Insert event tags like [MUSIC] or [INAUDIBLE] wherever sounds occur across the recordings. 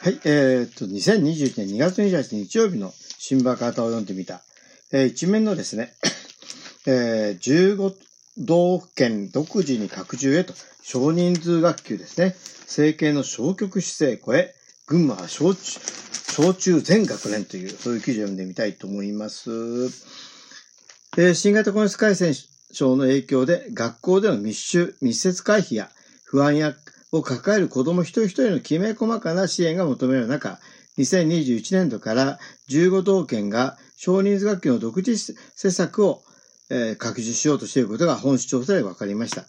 はい、えー、っと、2021年2月28日日曜日の新聞カータを読んでみた。えー、一面のですね、[COUGHS] えー、15道府県独自に拡充へと、少人数学級ですね。政権の消極姿勢超え、群馬は小中、小中全学年という、そういう記事を読んでみたいと思います。えー、新型コロナ感染症の影響で学校での密集、密接回避や不安やを抱える子供一人一人のきめ細かな支援が求められる中、2021年度から15道県が少人数学級の独自施策を、えー、拡充しようとしていることが本市調査で分かりました。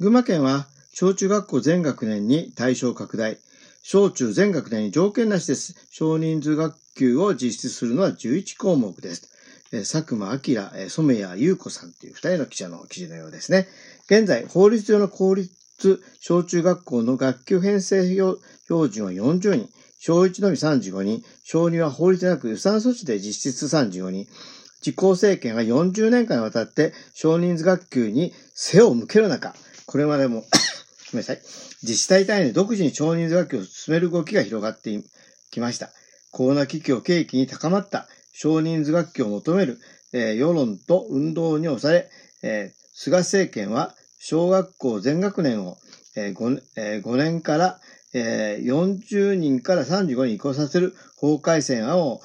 群馬県は小中学校全学年に対象拡大、小中全学年に条件なしです。少人数学級を実施するのは11項目です。え、佐久間明、え、染谷優子さんという二人の記者の記事のようですね。現在、法律上の公立小中学校の学級編成標準は40人、小1のみ35人、小2は法律なく予算措置で実質35人、自公政権は40年間にわたって少人数学級に背を向ける中、これまでも [COUGHS] ごめんなさい、自治体単位で独自に少人数学級を進める動きが広がってきました。コロナ危機を契機に高まった。少人数学級を求める、えー、世論と運動に押され、えー、菅政権は小学校全学年を 5, 5年から40人から35に移行させる法改正案を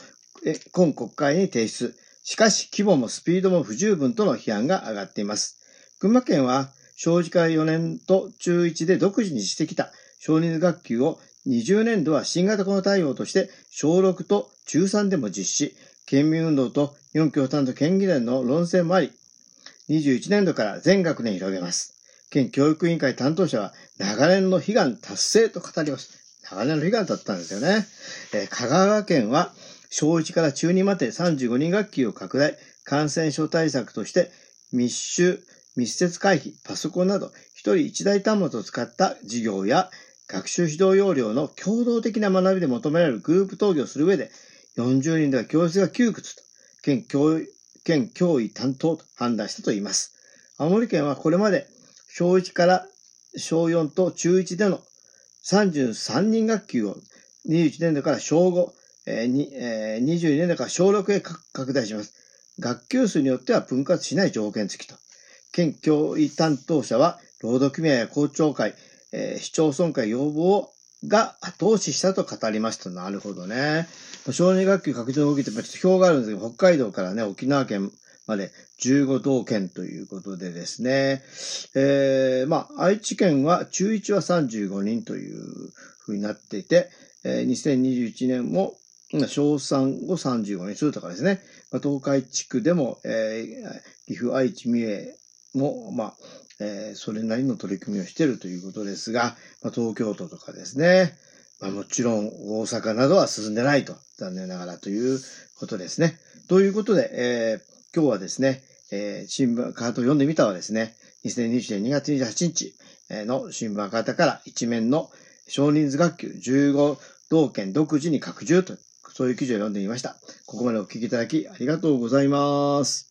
今国会に提出。しかし、規模もスピードも不十分との批判が上がっています。群馬県は、小児から4年と中1で独自にしてきた少人数学級を20年度は新型コロナ対応として小6と中3でも実施、県民運動と日本共産党県議連の論戦もあり、21年度から全学年広げます。県教育委員会担当者は、長年の悲願達成と語ります。長年の悲願だったんですよね。えー、香川県は、小1から中2まで35人学級を拡大、感染症対策として、密集、密接回避、パソコンなど、一人一台端末を使った授業や、学習指導要領の共同的な学びで求められるグループ討議をする上で、40人では教室が窮屈と、県教育県教委担当と判断したといいます。青森県はこれまで小1から小4と中1での33人学級を21年度から小5、えーえー、22年度から小6へ拡大します。学級数によっては分割しない条件付きと。県教委担当者は、労働組合や校長会、えー、市町村会要望をが後押ししたと語りました。なるほどね。小児学級拡張の動きてちょっと表があるんですけど、北海道からね、沖縄県まで15道県ということでですね、えー、まあ、愛知県は中1は35人というふうになっていて、えー、2021年も小3を35にするとかですね、まあ、東海地区でも、えー、岐阜、愛知、三重も、まあ、えー、それなりの取り組みをしているということですが、まあ、東京都とかですね、まあ、もちろん大阪などは進んでないと、残念ながらということですね。ということで、えー、今日はですね、えー、新聞カートを読んでみたはですね、2020年2月28日の新聞カートから一面の少人数学級15道県独自に拡充と、そういう記事を読んでみました。ここまでお聞きいただきありがとうございます。